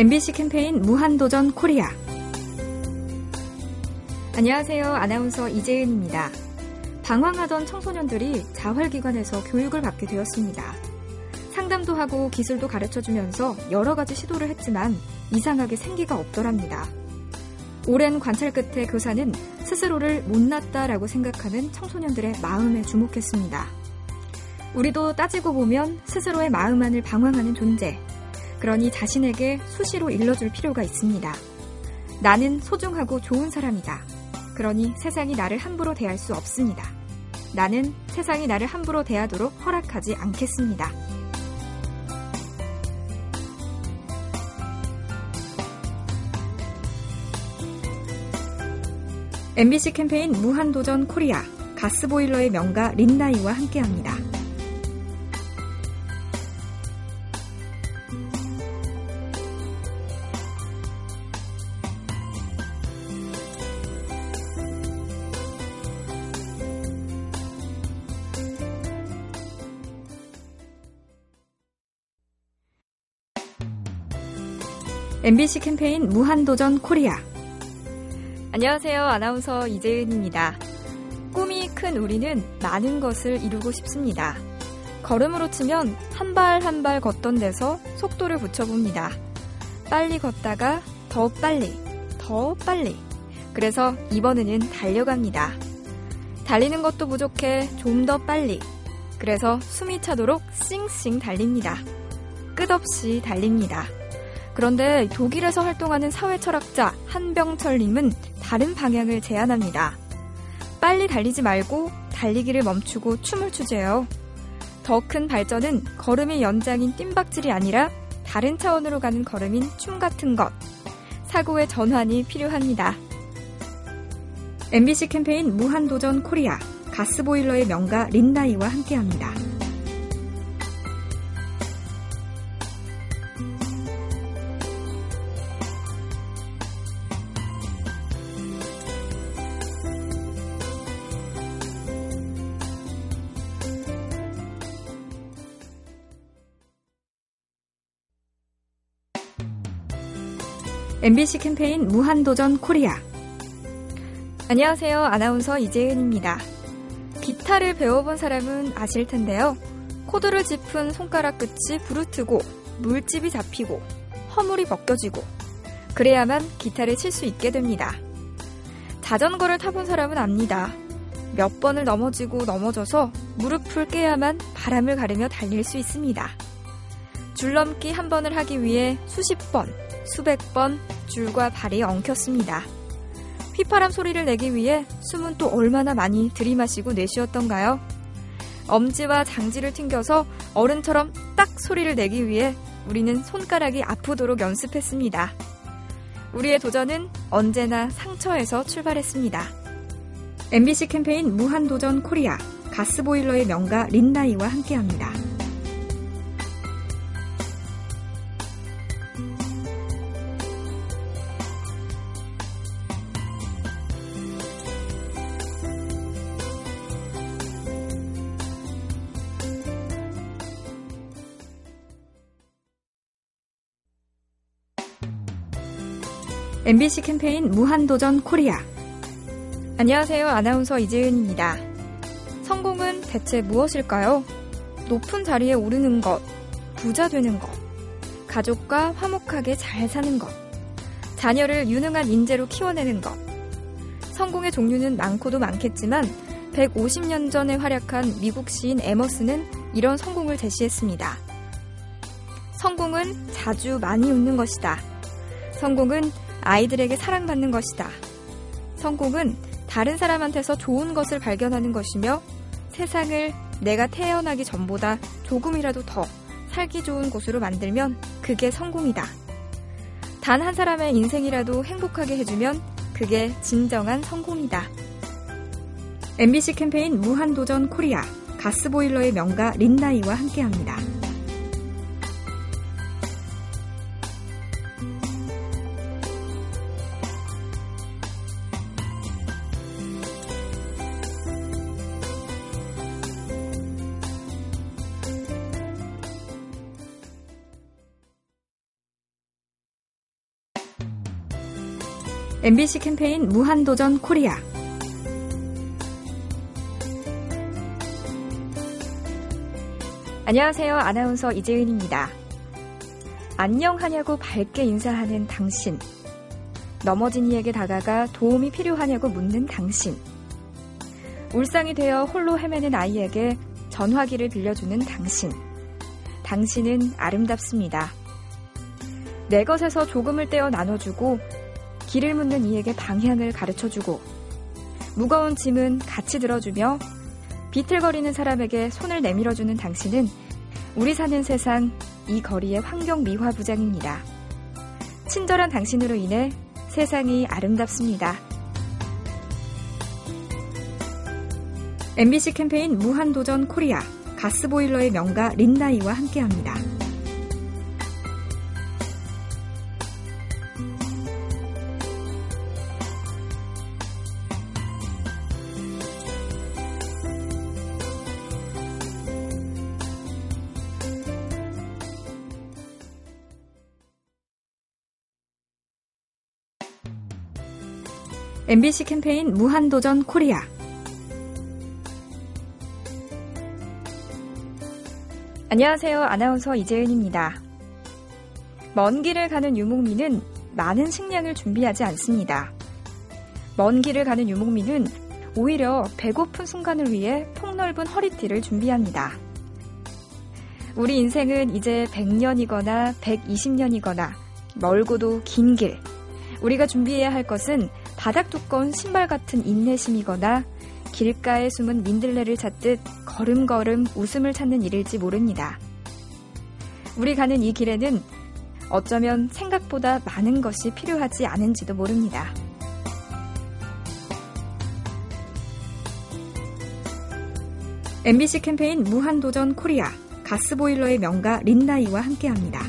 MBC 캠페인 무한도전 코리아. 안녕하세요. 아나운서 이재은입니다. 방황하던 청소년들이 자활기관에서 교육을 받게 되었습니다. 상담도 하고 기술도 가르쳐 주면서 여러 가지 시도를 했지만 이상하게 생기가 없더랍니다. 오랜 관찰 끝에 교사는 스스로를 못났다라고 생각하는 청소년들의 마음에 주목했습니다. 우리도 따지고 보면 스스로의 마음 안을 방황하는 존재. 그러니 자신에게 수시로 일러줄 필요가 있습니다. 나는 소중하고 좋은 사람이다. 그러니 세상이 나를 함부로 대할 수 없습니다. 나는 세상이 나를 함부로 대하도록 허락하지 않겠습니다. MBC 캠페인 무한도전 코리아 가스보일러의 명가 린나이와 함께합니다. MBC 캠페인 무한도전 코리아. 안녕하세요. 아나운서 이재은입니다. 꿈이 큰 우리는 많은 것을 이루고 싶습니다. 걸음으로 치면 한 발 한 발 걷던 데서 속도를 붙여봅니다. 빨리 걷다가 더 빨리, 더 빨리. 그래서 이번에는 달려갑니다. 달리는 것도 부족해 좀 더 빨리. 그래서 숨이 차도록 싱싱 달립니다. 끝없이 달립니다. 그런데 독일에서 활동하는 사회철학자 한병철님은 다른 방향을 제안합니다. 빨리 달리지 말고 달리기를 멈추고 춤을 추세요. 더 큰 발전은 걸음의 연장인 뜀박질이 아니라 다른 차원으로 가는 걸음인 춤 같은 것. 사고의 전환이 필요합니다. MBC 캠페인 무한도전 코리아 가스보일러의 명가 린나이와 함께합니다. MBC 캠페인 무한도전 코리아. 안녕하세요. 아나운서 이재은입니다. 기타를 배워본 사람은 아실 텐데요. 코드를 짚은 손가락 끝이 부르트고 물집이 잡히고 허물이 벗겨지고 그래야만 기타를 칠 수 있게 됩니다. 자전거를 타본 사람은 압니다. 몇 번을 넘어지고 넘어져서 무릎을 깨야만 바람을 가르며 달릴 수 있습니다. 줄넘기 한 번을 하기 위해 수십 번, 수백 번 줄과 발이 엉켰습니다. 휘파람 소리를 내기 위해 숨은 또 얼마나 많이 들이마시고 내쉬었던가요? 엄지와 장지를 튕겨서 어른처럼 딱 소리를 내기 위해 우리는 손가락이 아프도록 연습했습니다. 우리의 도전은 언제나 상처에서 출발했습니다. MBC 캠페인 무한도전 코리아 가스보일러의 명가 린나이와 함께합니다. MBC 캠페인 무한도전 코리아. 안녕하세요. 아나운서 이재은입니다. 성공은 대체 무엇일까요? 높은 자리에 오르는 것, 부자 되는 것, 가족과 화목하게 잘 사는 것, 자녀를 유능한 인재로 키워내는 것. 성공의 종류는 많고도 많겠지만 150년 전에 활약한 미국 시인 에머스는 이런 성공을 제시했습니다. 성공은 자주 많이 웃는 것이다. 성공은 아이들에게 사랑받는 것이다. 성공은 다른 사람한테서 좋은 것을 발견하는 것이며 세상을 내가 태어나기 전보다 조금이라도 더 살기 좋은 곳으로 만들면 그게 성공이다. 단 한 사람의 인생이라도 행복하게 해주면 그게 진정한 성공이다. MBC 캠페인 무한도전 코리아 가스보일러의 명가 린나이와 함께합니다. MBC 캠페인 무한도전 코리아. 안녕하세요. 아나운서 이재은입니다. 안녕하냐고 밝게 인사하는 당신. 넘어진 이에게 다가가 도움이 필요하냐고 묻는 당신. 울상이 되어 홀로 헤매는 아이에게 전화기를 빌려주는 당신. 당신은 아름답습니다. 내 것에서 조금을 떼어 나눠주고 길을 묻는 이에게 방향을 가르쳐주고 무거운 짐은 같이 들어주며 비틀거리는 사람에게 손을 내밀어주는 당신은 우리 사는 세상 이 거리의 환경 미화 부장입니다. 친절한 당신으로 인해 세상이 아름답습니다. MBC 캠페인 무한도전 코리아 가스보일러의 명가 린나이와 함께합니다. MBC 캠페인 무한도전 코리아 안녕하세요. 아나운서 이재은입니다. 먼 길을 가는 유목민은 많은 식량을 준비하지 않습니다. 먼 길을 가는 유목민은 오히려 배고픈 순간을 위해 폭넓은 허리띠를 준비합니다. 우리 인생은 이제 100년이거나 120년이거나 멀고도 긴 길. 우리가 준비해야 할 것은 바닥 두꺼운 신발 같은 인내심이거나 길가에 숨은 민들레를 찾듯 걸음걸음 웃음을 찾는 일일지 모릅니다. 우리 가는 이 길에는 어쩌면 생각보다 많은 것이 필요하지 않은지도 모릅니다. MBC 캠페인 무한도전 코리아 가스보일러의 명가 린나이와 함께합니다.